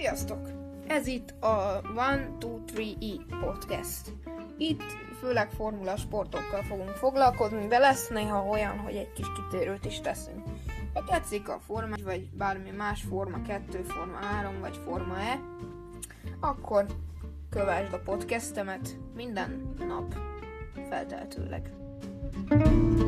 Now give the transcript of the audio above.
Sziasztok! Ez itt a 1-2-3-E e podcast. Itt főleg formula sportokkal fogunk foglalkozni, de lesz néha olyan, hogy egy kis kitérőt is teszünk. Ha tetszik a Forma vagy bármi más Forma 2, Forma 3 vagy Forma E, akkor kövesd a podcastemet minden nap feltehetőleg. thank you